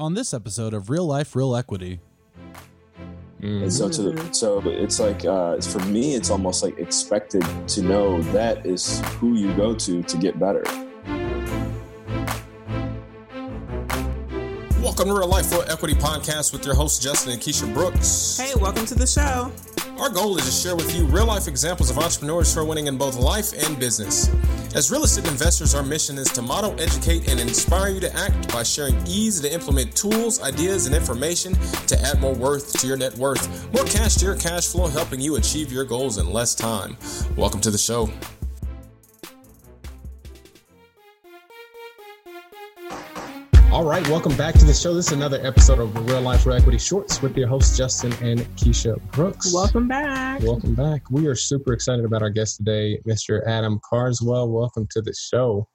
on this episode of Real Life, Real Equity. And so to the, so it's like uh, for me, it's almost like expected to know that is who you go to to get better. Welcome to Real Life Real Equity Podcast with your hosts Justin and Keisha Brooks. Hey, welcome to the show. Our goal is to share with you real life examples of entrepreneurs who are winning in both life and business. As real estate investors, our mission is to model, educate, and inspire you to act by sharing easy to implement tools, ideas, and information to add more worth to your net worth, more cash to your cash flow, helping you achieve your goals in less time. Welcome to the show. Right, welcome back to the show. This is another episode of Real Life Real Equity Shorts with your hosts Justin and Keisha Brooks. Welcome back. Welcome back. We are super excited about our guest today, Mr. Adam Carswell. Welcome to the show.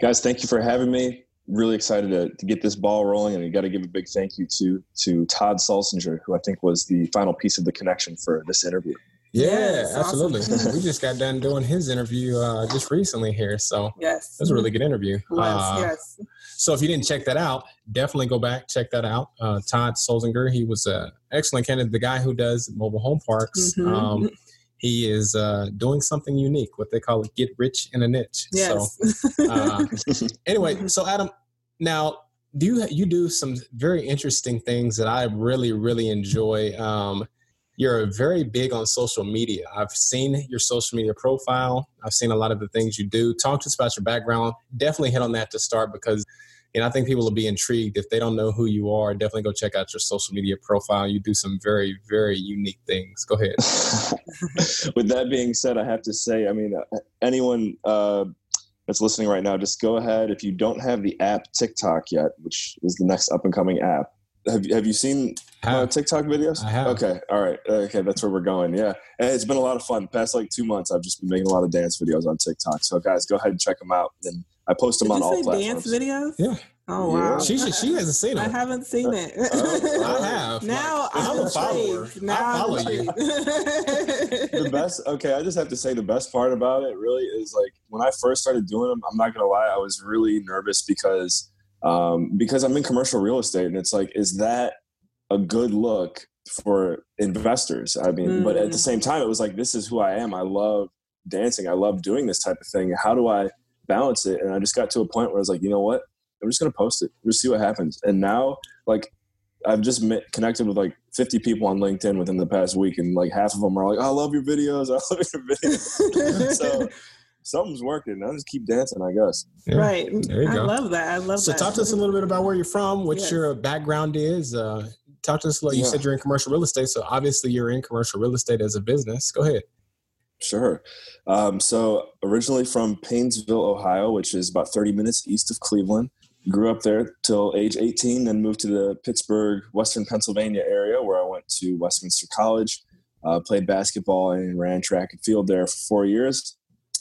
Guys, thank you for having me. Really excited to, to get this ball rolling, and you got to give a big thank you to to Todd Sulsinger, who I think was the final piece of the connection for this interview. Yeah, Yes, absolutely. awesome. we just got done doing his interview uh, just recently here, so Yes. that was a really good interview. Was, Uh, yes. So if you didn't check that out, definitely go back check that out. Uh, Todd Solzinger, he was an excellent candidate. The guy who does mobile home parks. Mhm. Um, he is uh, doing something unique, what they call it, get rich in a niche. Yes. So uh, anyway, so Adam, now do you you do some very interesting things that I really really enjoy. Um, you're very big on social media. I've seen your social media profile. I've seen a lot of the things you do. Talk to us about your background. Definitely hit on that to start because know I think people will be intrigued if they don't know who you are. Definitely go check out your social media profile. You do some very very unique things. Go ahead. With that being said, I have to say, I mean, uh, anyone uh, that's listening right now, just go ahead. If you don't have the app TikTok yet, which is the next up and coming app, have you, have you seen uh, TikTok videos? I have. Okay, all right, okay, that's where we're going. Yeah, and it's been a lot of fun. The past like two months, I've just been making a lot of dance videos on TikTok. So guys, go ahead and check them out. And I post them Did on you all say platforms. dance videos? Yeah. Oh Yeah. wow. She should, she hasn't seen it. I haven't seen it. Oh, I have. Now Like, I'm I'm a follower. Now I I'm follow you. the best okay i just have to say the best part about it really is like when i first started doing them i'm not gonna lie i was really nervous because um because i'm in commercial real estate and it's like is that a good look for investors i mean but at the Mm. same time it was like this is who i am i love dancing i love doing this type of thing how do i balance it and i just got to a point where i was like you know what i'm just gonna post it just see what happens and now like I've just met, connected with like 50 people on LinkedIn within the past week, and like half of them are like, "I love your videos. I love your videos." so something's working. I'll just keep dancing, I guess. Yeah. Right. There you I go. love that. I love So that. So talk to us a little bit about where you're from, what Yes. your background is. Uh, talk to us. a little- You Yeah. said you're in commercial real estate, so obviously you're in commercial real estate as a business. Go ahead. Sure. Um, so originally from Painesville, Ohio, which is about 30 minutes east of Cleveland. Grew up there till age 18, then moved to the Pittsburgh, Western Pennsylvania area, where I went to Westminster College. Uh, played basketball and ran track and field there for four years.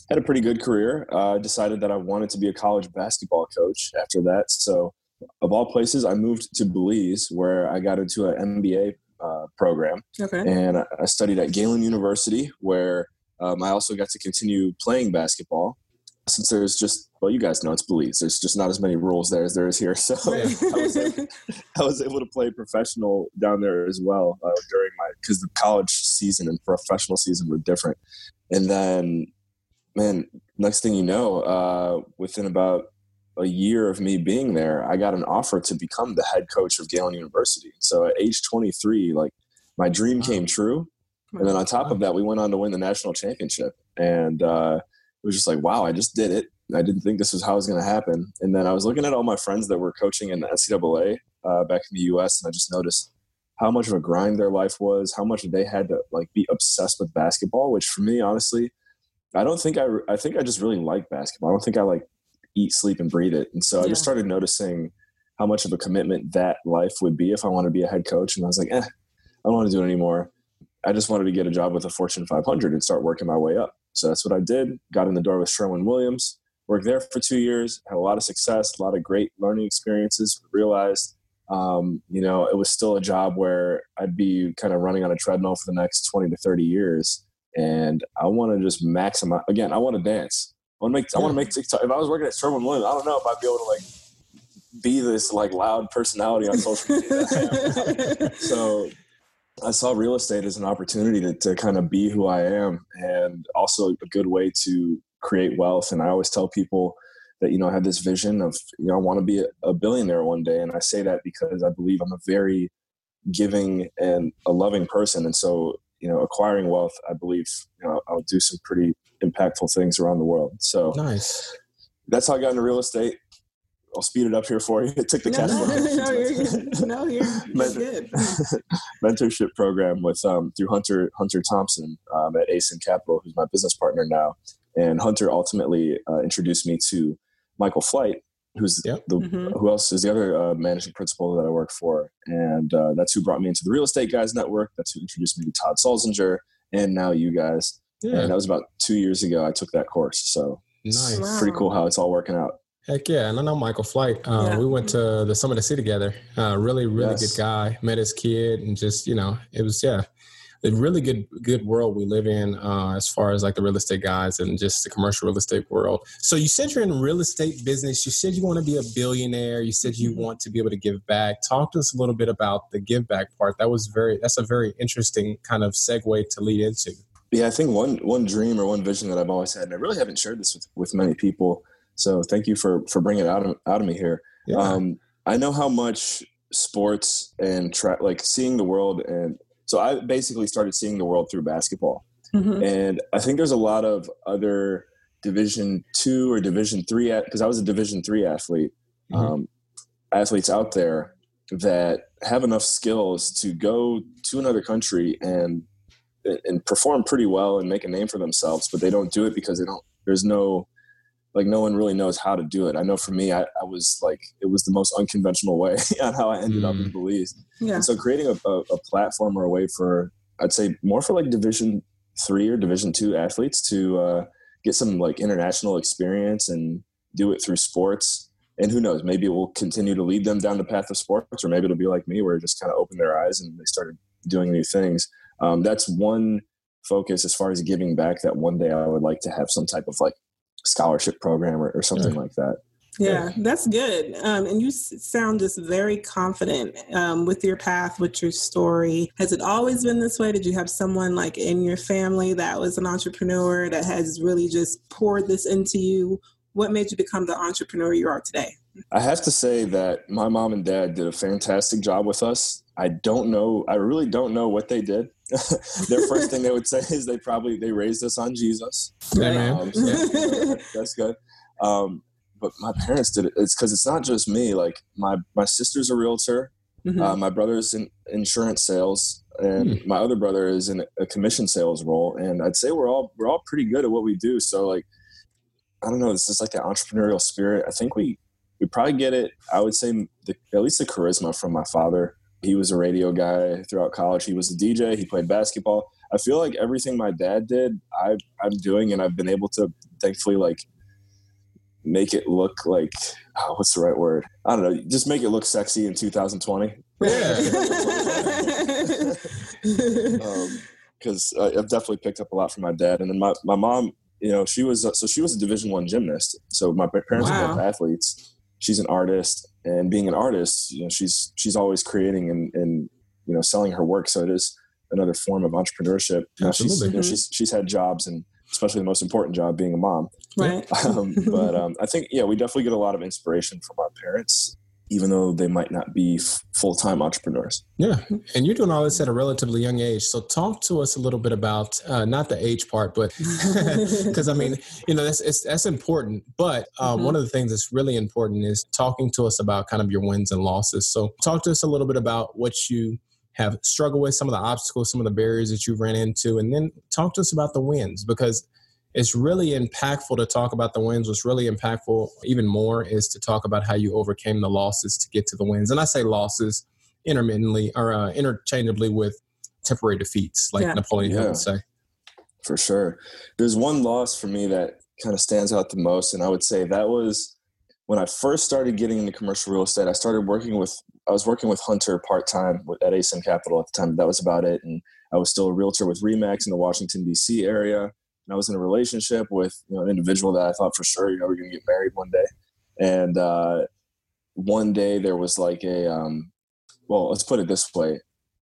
Had a pretty good career. Uh, decided that I wanted to be a college basketball coach after that. So, of all places, I moved to Belize, where I got into an MBA uh, program okay. and I studied at Galen University, where um, I also got to continue playing basketball. Since there's just, well, you guys know it's Belize. There's just not as many rules there as there is here. So Yeah. I, was able, I was able to play professional down there as well uh, during my, because the college season and professional season were different. And then, man, next thing you know, uh, within about a year of me being there, I got an offer to become the head coach of Galen University. So at age 23, like my dream Wow. came true. And then on top of that, we went on to win the national championship. And uh, it was just like, wow, I just did it. I didn't think this was how it was going to happen. And then I was looking at all my friends that were coaching in the NCAA uh, back in the U.S., and I just noticed how much of a grind their life was, how much they had to like be obsessed with basketball. Which for me, honestly, I don't think I. I think I just really like basketball. I don't think I like eat, sleep, and breathe it. And so I just started noticing how much of a commitment that life would be if I wanted to be a head coach. And I was like, eh, I don't want to do it anymore. I just wanted to get a job with a Fortune 500 and start working my way up. So that's what I did. Got in the door with Sherwin Williams. Worked there for two years. Had a lot of success, a lot of great learning experiences. Realized, um, you know, it was still a job where I'd be kind of running on a treadmill for the next 20 to 30 years. And I want to just maximize. Again, I want to dance. I want to make. I want to make TikTok. If I was working at Sherwin Williams, I don't know if I'd be able to like be this like loud personality on social media. so I saw real estate as an opportunity to, to kind of be who I am and also a good way to create wealth. And I always tell people that, you know, I have this vision of, you know, I want to be a, billionaire one day. And I say that because I believe I'm a very giving and a loving person. And so, you know, acquiring wealth, I believe, you know, I'll do some pretty impactful things around the world. So nice. That's how I got into real estate. I'll speed it up here for you. It took the no, cash no, no, you're good. No, you're, you're good. mentorship program with um, through Hunter Hunter Thompson um, at Asym Capital, who's my business partner now. And Hunter ultimately uh, introduced me to Michael Flight, who's Yep. the Mhm. who else is the other uh, managing principal that I work for, and uh, that's who brought me into the Real Estate Guys Network. That's who introduced me to Todd Solzinger, and now you guys. Yeah. And that was about two years ago. I took that course, so Nice. it's Wow. pretty cool how it's all working out. Heck yeah, and I know Michael Flight. Uh, Yeah. We went to the Summit of the Sea together. Uh, really, really Yes. good guy. Met his kid, and just you know, it was yeah, a really good good world we live in uh, as far as like the real estate guys and just the commercial real estate world. So you said you're in real estate business. You said you want to be a billionaire. You said you want to be able to give back. Talk to us a little bit about the give back part. That was very. That's a very interesting kind of segue to lead into. Yeah, I think one one dream or one vision that I've always had, and I really haven't shared this with, with many people. So thank you for for bringing it out of, out of me here. Yeah. Um, I know how much sports and tra- like seeing the world, and so I basically started seeing the world through basketball. Mhm. And I think there's a lot of other Division two or Division three because I was a Division three athlete. Mhm. Um, athletes out there that have enough skills to go to another country and and perform pretty well and make a name for themselves, but they don't do it because they don't. There's no like no one really knows how to do it. I know for me, I, I was like it was the most unconventional way on how I ended up in Belize. Yeah. And so creating a, a, a platform or a way for I'd say more for like Division three or Division two athletes to uh, get some like international experience and do it through sports. And who knows, maybe it will continue to lead them down the path of sports, or maybe it'll be like me, where it just kind of opened their eyes and they started doing new things. Um, that's one focus as far as giving back. That one day I would like to have some type of like scholarship program or, or something like that. Yeah, that's good. Um, and you sound just very confident um, with your path, with your story. Has it always been this way? Did you have someone like in your family that was an entrepreneur that has really just poured this into you? What made you become the entrepreneur you are today? I have to say that my mom and dad did a fantastic job with us. I don't know. I really don't know what they did. Their first thing they would say is they probably they raised us on Jesus. Yeah, man. Um, so, you know, that's good. Um, but my parents did it. It's because it's not just me. Like my my sister's a realtor. Mhm. Uh, my brother's in insurance sales, and my other brother is in a commission sales role. And I'd say we're all we're all pretty good at what we do. So like, I don't know. This is like an entrepreneurial spirit. I think we we probably get it. I would say the, at least the charisma from my father. He was a radio guy throughout college. He was a DJ. He played basketball. I feel like everything my dad did, I, I'm doing, and I've been able to thankfully like make it look like oh, what's the right word? I don't know. Just make it look sexy in 2020. Because um, I've definitely picked up a lot from my dad, and then my, my mom. You know, she was so she was a Division One gymnast. So my parents Wow. are both athletes. She's an artist, and being an artist, you know, she's she's always creating and, and you know selling her work. So it is another form of entrepreneurship. Now she's you know, she's she's had jobs, and especially the most important job being a mom. right. Um, but um, I think yeah, we definitely get a lot of inspiration from our parents, even though they might not be f- full time entrepreneurs. Yeah, and you're doing all this at a relatively young age. So talk to us a little bit about uh, not the age part, but because I mean, you know, that's it's, that's important. But um, Mhm. one of the things that's really important is talking to us about kind of your wins and losses. So talk to us a little bit about what you have struggled with, some of the obstacles, some of the barriers that you've ran into, and then talk to us about the wins because it's really impactful to talk about the wins. What's really impactful, even more, is to talk about how you overcame the losses to get to the wins. And I say losses intermittently or uh, interchangeably with temporary defeats, like Yeah. Napoleon Hill Yeah. would say. For sure. There's one loss for me that kind of stands out the most, and I would say that was when I first started getting into commercial real estate. I started working with I was working with Hunter part time at Asym Capital at the time. That was about it, and I was still a realtor with Remax in the Washington D.C. area. And I was in a relationship with you know an individual that I thought for sure you know we're going to get married one day, and uh, one day there was like a um, well, let's put it this way.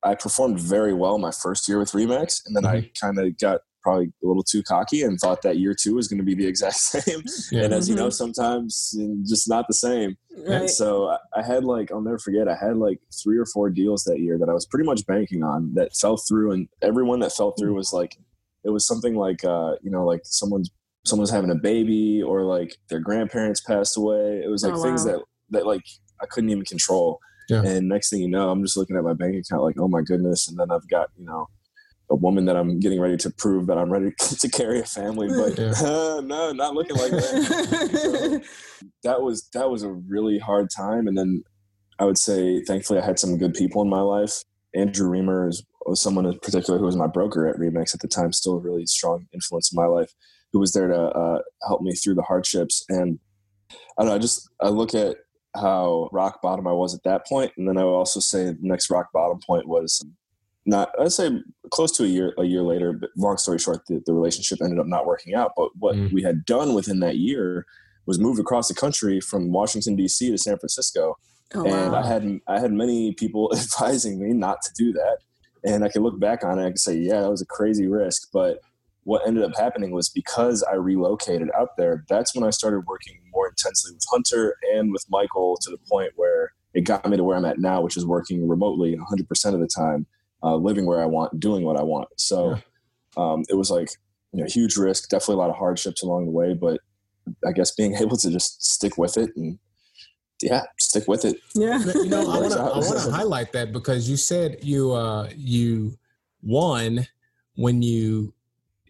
I performed very well my first year with Remax, and then mm-hmm. I kind of got probably a little too cocky and thought that year two was going to be the exact same. Yeah. And as mm-hmm. you know, mm-hmm. sometimes just not the same. Right. And so I had like, I'll never forget, I had like three or four deals that year that I was pretty much banking on that fell through. And everyone that fell through was like, it was something like, uh, you know, like someone's, someone's having a baby or like their grandparents passed away. It was like oh, things wow. that, that like I couldn't even control. Yeah. And next thing you know, I'm just looking at my bank account like, oh my goodness. And then I've got, you know, a woman that I'm getting ready to prove that I'm ready to carry a family, but yeah. uh, no, not looking like that. so that was that was a really hard time, and then I would say, thankfully, I had some good people in my life. Andrew Reamer is, was someone in particular who was my broker at Remax at the time, still a really strong influence in my life, who was there to uh, help me through the hardships. And I don't know, I just I look at how rock bottom I was at that point, and then I would also say the next rock bottom point was not I'd say close to a year a year later. But long story short, the, the relationship ended up not working out. But what mm. we had done within that year was moved across the country from Washington D.C. to San Francisco, oh, and wow. I had I had many people advising me not to do that. And I can look back on it, I can say, yeah, that was a crazy risk. But what ended up happening was because I relocated out there, that's when I started working more intensely with Hunter and with Michael to the point where it got me to where I'm at now, which is working remotely 100% of the time uh, living where I want, doing what I want. So yeah. um, it was like you know huge risk, definitely a lot of hardships along the way, but I guess being able to just stick with it and yeah, stick with it. Yeah, you know, I want to I want to highlight that because you said you uh you won when you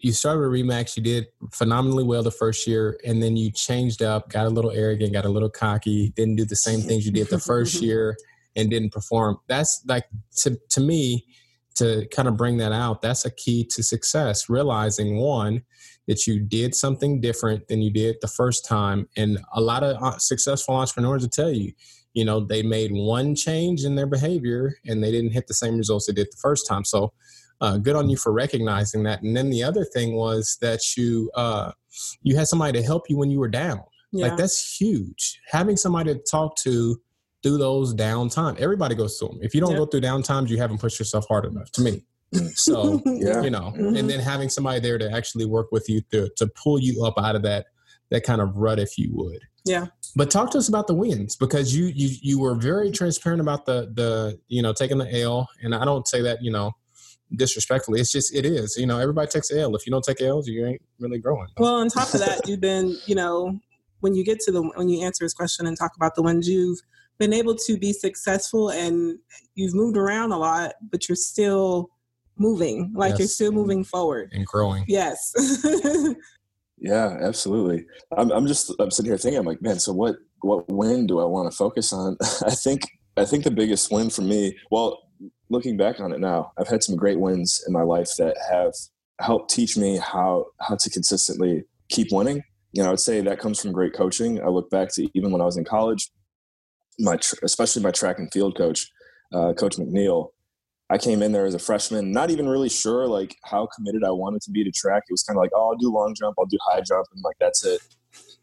you started with Remax, you did phenomenally well the first year, and then you changed up, got a little arrogant, got a little cocky, didn't do the same things you did the first year, and didn't perform. That's like to to me, to kind of bring that out, that's a key to success. Realizing one, that you did something different than you did the first time. And a lot of uh, successful entrepreneurs will tell you, you know, they made one change in their behavior and they didn't hit the same results they did the first time. So, uh, good on you for recognizing that. And then the other thing was that you uh, you had somebody to help you when you were down. Yeah. Like that's huge. Having somebody to talk to through those down times. Everybody goes through them. If you don't go through down times, you haven't pushed yourself hard enough. To me. So yeah. you know, mm-hmm. and then having somebody there to actually work with you to to pull you up out of that that kind of rut, if you would. Yeah. But talk to us about the wins because you you you were very transparent about the the you know taking the L, and I don't say that you know disrespectfully. It's just it is. You know, everybody takes L. If you don't take L's, you ain't really growing. Well, on top of that, you've been you know when you get to the when you answer his question and talk about the wins you've been able to be successful and you've moved around a lot, but you're still moving, like yes. you're still moving forward and growing. Yes. yeah, absolutely. I'm, I'm just, I'm sitting here thinking, I'm like, man, so what, what win do I want to focus on? I think, I think the biggest win for me, well, looking back on it now, I've had some great wins in my life that have helped teach me how, how to consistently keep winning. You know, I would say that comes from great coaching. I look back to even when I was in college, my especially my track and field coach, uh, Coach McNeil. I came in there as a freshman, not even really sure like how committed I wanted to be to track. It was kind of like, oh, I'll do long jump, I'll do high jump, and like that's it.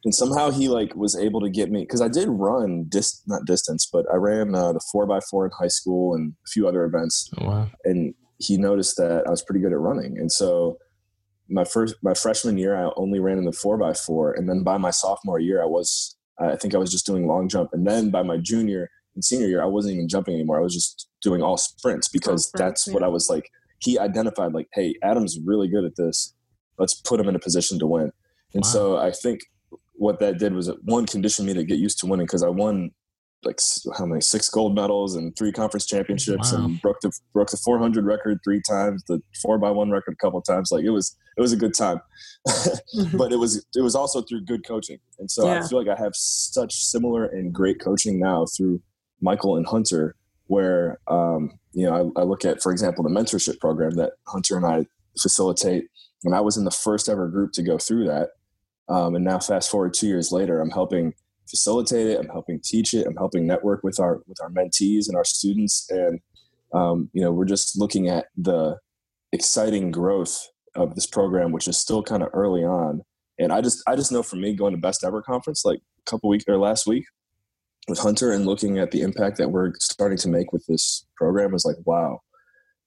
And somehow he like was able to get me because I did run dis not distance, but I ran uh, the four by four in high school and a few other events. Oh, wow! And he noticed that I was pretty good at running, and so my first my freshman year I only ran in the four by four, and then by my sophomore year I was I think I was just doing long jump. And then by my junior and senior year, I wasn't even jumping anymore. I was just doing all sprints because all sprints, that's yeah. what I was like. He identified like, hey, Adam's really good at this. Let's put him in a position to win. And wow. so I think what that did was it one conditioned me to get used to winning because I won like how many six gold medals and three conference championships wow. and broke the broke the 400 record three times the four by one record a couple times like it was it was a good time mm-hmm. but it was it was also through good coaching and so yeah. i feel like i have such similar and great coaching now through michael and hunter where um, you know I, I look at for example the mentorship program that hunter and i facilitate and i was in the first ever group to go through that um, and now fast forward two years later i'm helping facilitate it. I'm helping teach it. I'm helping network with our with our mentees and our students, and um, you know, we're just looking at the exciting growth of this program, which is still kind of early on. And I just I just know for me going to Best Ever conference like a couple weeks or last week, with Hunter and looking at the impact that we're starting to make with this program is like, wow,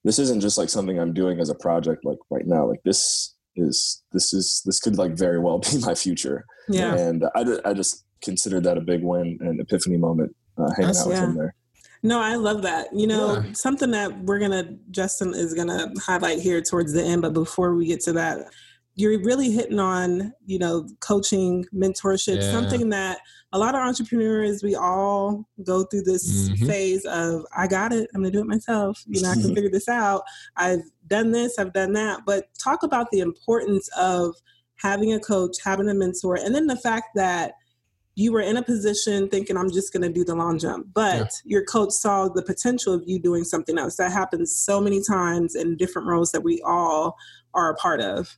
this isn't just like something I'm doing as a project like right now. Like this is this is this could like very well be my future. Yeah. And I, I just considered that a big win and epiphany moment uh, hanging That's- out with yeah. him there. No, I love that. You know, Yeah. something that we're gonna Justin is gonna highlight here towards the end, but before we get to that, you're really hitting on, you know, coaching, mentorship, Yeah. something that a lot of entrepreneurs we all go through this Mhm. phase of I got it, I'm gonna do it myself. You know, I can figure this out. I've done this, I've done that. But talk about the importance of having a coach, having a mentor, and then the fact that you were in a position thinking I'm just going to do the long jump, but Yeah. your coach saw the potential of you doing something else. That happens so many times in different roles that we all are a part of.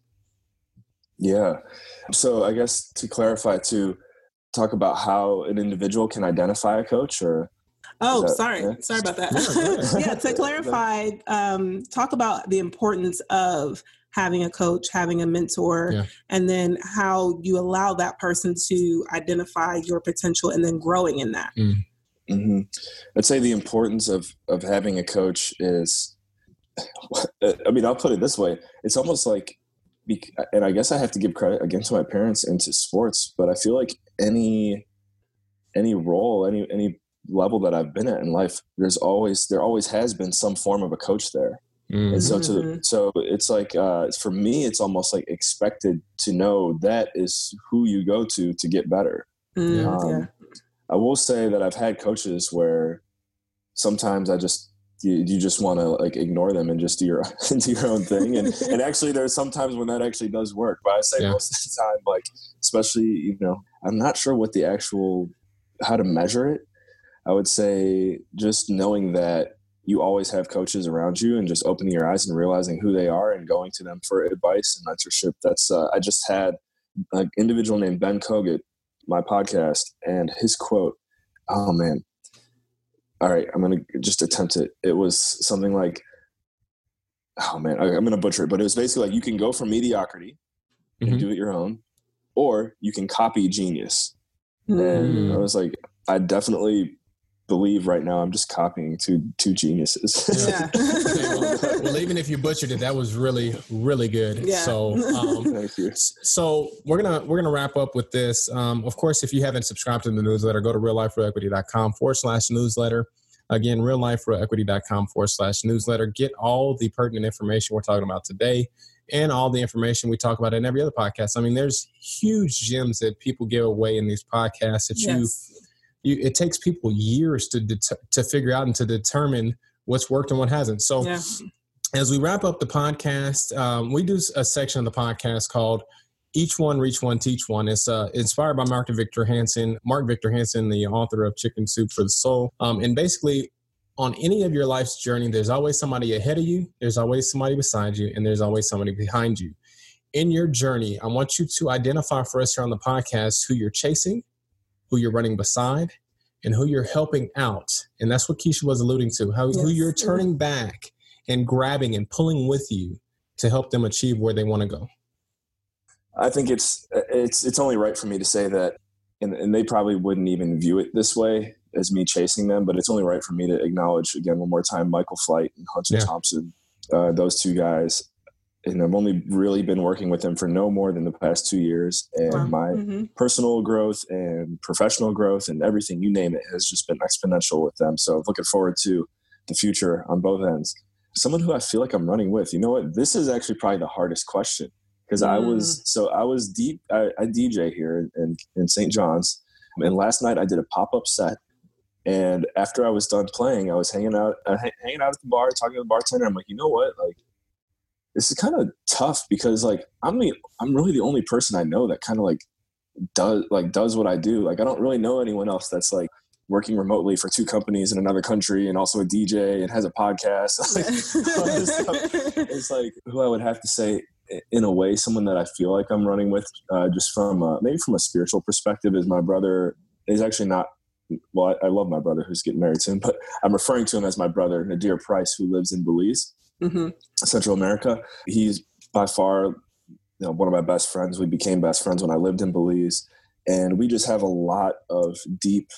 Yeah. So I guess to clarify, to talk about how an individual can identify a coach or Oh, that- sorry, yeah? sorry about that. Yeah, go ahead. yeah, to clarify, um, talk about the importance of having a coach, having a mentor, Yeah. and then how you allow that person to identify your potential and then growing in that. hmm I'd say the importance of of having a coach is, I mean, I'll put it this way: it's almost like, bec- and I guess I have to give credit again to my parents and to sports, but I feel like any any role, any any level that I've been at in life, there's always there always has been some form of a coach there. Mm. And so to Mhm. so it's like uh, for me, it's almost like expected to know that is who you go to to get better. Mm, Um, yeah. I will say that I've had coaches where sometimes I just you, you just want to like ignore them and just do your do your own thing. And and actually, there's sometimes when that actually does work. But I say Yeah. most of the time, like especially you know, I'm not sure what the actual how to measure it. I would say just knowing that you always have coaches around you and just opening your eyes and realizing who they are and going to them for advice and mentorship. That's uh, I just had an individual named Ben Kogut, my podcast, and his quote. Oh man! All right, I'm gonna just attempt it. It was something like, oh man, I, I'm gonna butcher it, but it was basically like you can go from mediocrity and do it your own, or you can copy genius. Mm. And I Mm. was like, I definitely believe right now I'm just copying two two geniuses. Yeah. well, even if you butchered it, that was really, really good. Yeah. So, um, Thank you. so we're gonna we're gonna wrap up with this. Um, of course, if you haven't subscribed to the newsletter, go to realliferealequity.com forward slash newsletter. Again, realliferealequity.com forward slash newsletter. Get all the pertinent information we're talking about today and all the information we talk about in every other podcast. I mean, there's huge gems that people give away in these podcasts that Yes. you, it takes people years to det- to figure out and to determine what's worked and what hasn't. So, Yeah. as we wrap up the podcast, um, we do a section of the podcast called "Each One Reach One Teach One." It's uh, inspired by Mark Victor Hansen. Mark Victor Hansen, the author of Chicken Soup for the Soul, um, and basically. On any of your life's journey, there's always somebody ahead of you, there's always somebody beside you, and there's always somebody behind you. In your journey, I want you to identify for us here on the podcast who you're chasing, who you're running beside, and who you're helping out. And that's what Keisha was alluding to, how who you're turning back and grabbing and pulling with you to help them achieve where they want to go. I think it's it's it's only right for me to say that, and, and they probably wouldn't even view it this way as me chasing them, but it's only right for me to acknowledge again one more time Michael Flight and Hunter Yeah. Thompson, uh, those two guys. And I've only really been working with them for no more than the past two years, and Wow. my Mhm. personal growth and professional growth and everything you name it has just been exponential with them. So I'm looking forward to the future on both ends. Someone who I feel like I'm running with. You know what? This is actually probably the hardest question because I was so I was deep. I, I DJ here in in St. John's, and last night I did a pop up set. And after I was done playing, I was hanging out, uh, ha- hanging out at the bar, talking to the bartender. I'm like, you know what? Like, this is kind of tough because like I'm the I'm really the only person I know that kind of like does like does what I do. Like I don't really know anyone else that's like working remotely for two companies in another country and also a DJ and has a podcast. Like, it's like who I would have to say in a way someone that I feel like I'm running with uh, just from uh, maybe from a spiritual perspective is my brother is actually not well I, I love my brother who's getting married soon but I'm referring to him as my brother Nadir Price who lives in Belize Mhm. Central America. He's by far you know, one of my best friends. We became best friends when I lived in Belize, and we just have a lot of deep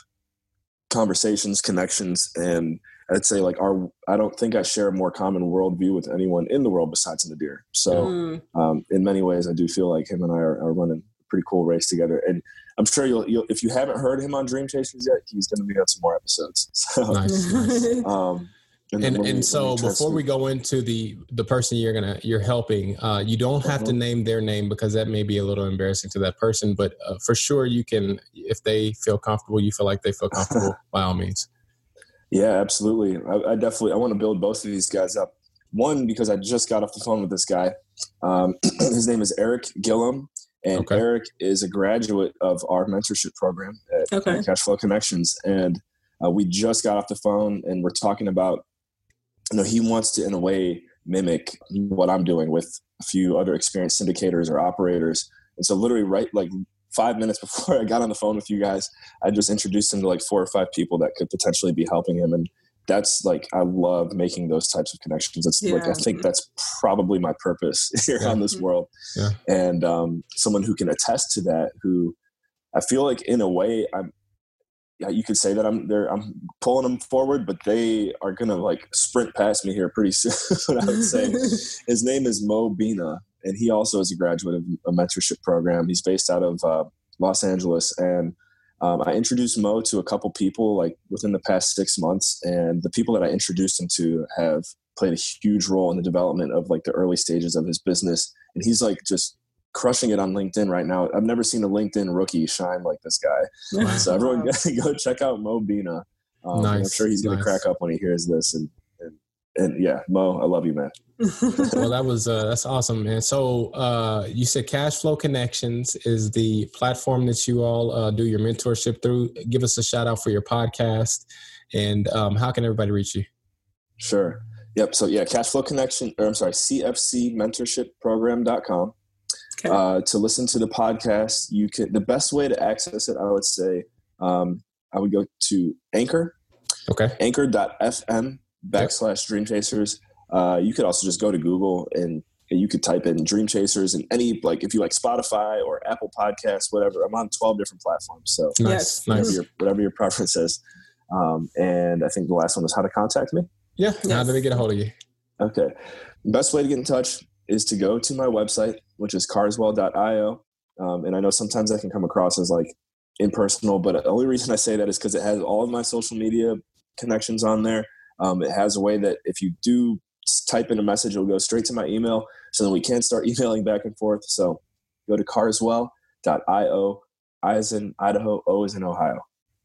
conversations, connections, and I'd say like our I don't think I share a more common worldview with anyone in the world besides Nadir. So Mm. um, in many ways, I do feel like him and I are, are running a pretty cool race together. And I'm sure you'll, you'll if you haven't heard him on Dream Chasers yet, he's going to be on some more episodes. So, Nice. nice. um, then and when and so before transfer- we go into the the person you're gonna you're helping uh you don't have to Mhm. name their name because that may be a little embarrassing to that person but uh, for sure you can if they feel comfortable you feel like they feel comfortable by all means Yeah, absolutely. I, I definitely I want to build both of these guys up. One because I just got off the phone with this guy. Um, his name is Eric Gillum, and Okay. Eric is a graduate of our mentorship program at Okay. Cashflow Connections, and uh, we just got off the phone and we're talking about. You know, he wants to in a way mimic what I'm doing with a few other experienced syndicators or operators, and so literally right like five minutes before I got on the phone with you guys, I just introduced him to like four or five people that could potentially be helping him. And that's like, I love making those types of connections. It's like, I think that's probably my purpose here Yeah. on this world. Yeah. And um, someone who can attest to that, who I feel like in a way, I'm, yeah, you could say that I'm there. I'm pulling them forward, but they are gonna like sprint past me here pretty soon. I would say his name is Mo Bina, and he also is a graduate of a mentorship program. He's based out of uh, Los Angeles, and um, I introduced Mo to a couple people like within the past six months, and the people that I introduced him to have played a huge role in the development of like the early stages of his business. And he's like just crushing it on LinkedIn right now. I've never seen a LinkedIn rookie shine like this guy. Wow. So everyone go check out Mo Bina. Um, and I'm sure he's gonna crack up when he hears this. And, and and yeah, Mo, I love you, man. well that was uh that's awesome man so uh you said cash flow connections is the platform that you all uh, do your mentorship through give us a shout out for your podcast and um how can everybody reach you Sure. Yep. So yeah, cash flow connection, or I'm sorry, cfcmentorshipprogram.com. Okay. Uh, to listen to the podcast, you can, the best way to access it, I would say, um, I would go to Anchor, okay anchor.fm backslash dream chasers. Uh, you could also just go to Google and you could type in dream chasers and any, like, if you like Spotify or Apple podcasts, whatever, I'm on 12 different platforms. So nice Yes. whatever nice your, whatever your preference is. Um, and I think the last one was how to contact me. yeah how Yes. do they get a hold of you Okay. Best way to get in touch is to go to my website, which is carswell.io. Um, and I know sometimes that can come across as like impersonal, but the only reason I say that is because it has all of my social media connections on there. Um, it has a way that if you do type in a message, it'll go straight to my email. So then we can start emailing back and forth. So go to carswell.io. I is in Idaho, O is in Ohio.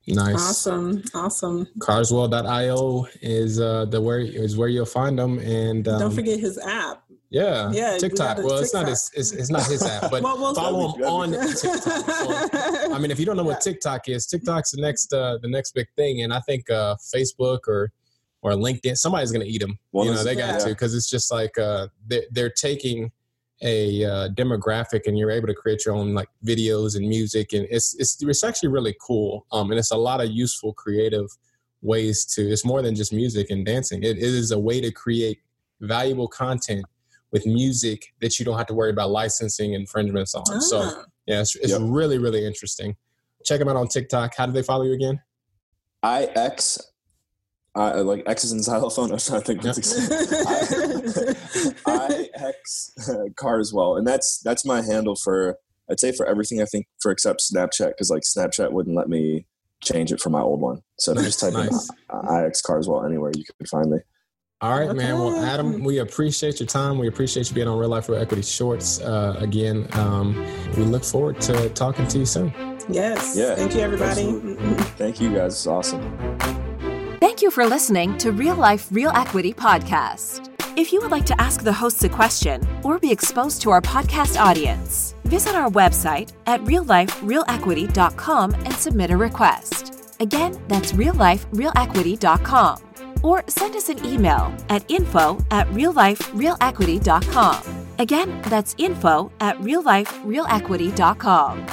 nice awesome. Awesome. carswell.io is uh the where is where you'll find them and um, Don't forget his app. Yeah Yeah, tiktok got a well it's not his it's, it's not his app but Well, we'll- follow him on tiktok So, I mean, if you don't know what TikTok is, TikTok's the next uh, the next big thing, and I think uh, Facebook or or LinkedIn, somebody's gonna eat them. Well, you know, they got yeah. to because it's just like uh, they're, they're taking a uh, demographic, and you're able to create your own like videos and music, and it's it's it's actually really cool. Um, and it's a lot of useful, creative ways to. It's more than just music and dancing. It, it is a way to create valuable content with music that you don't have to worry about licensing infringements on. So. Ah, Yeah, it's, it's Yep. really, really interesting. Check them out on TikTok. How do they follow you again? IX, uh, like X is in xylophone. I was trying to think. Yep. I X Carswell, and that's that's my handle for I'd say for everything. I think for except Snapchat because like Snapchat wouldn't let me change it for my old one. So if you just type Nice. in IX Carswell anywhere, you can find me. All right, man. Well, Adam, we appreciate your time. We appreciate you being on Real Life Real Equity Shorts uh, again. Um, we look forward to talking to you soon. yes. Yeah, Thank you, everybody. absolutely. Thank you guys. It's awesome. Thank you for listening to Real Life Real Equity Podcast. If you would like to ask the hosts a question or be exposed to our podcast audience, visit our website at realliferealequity.com and submit a request. Again, that's realliferealequity.com. Or send us an email at info at realliferealequity.com. Again, that's info at realliferealequity.com.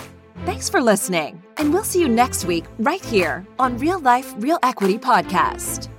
Thanks for listening, and we'll see you next week right here on Real Life Real Equity Podcast.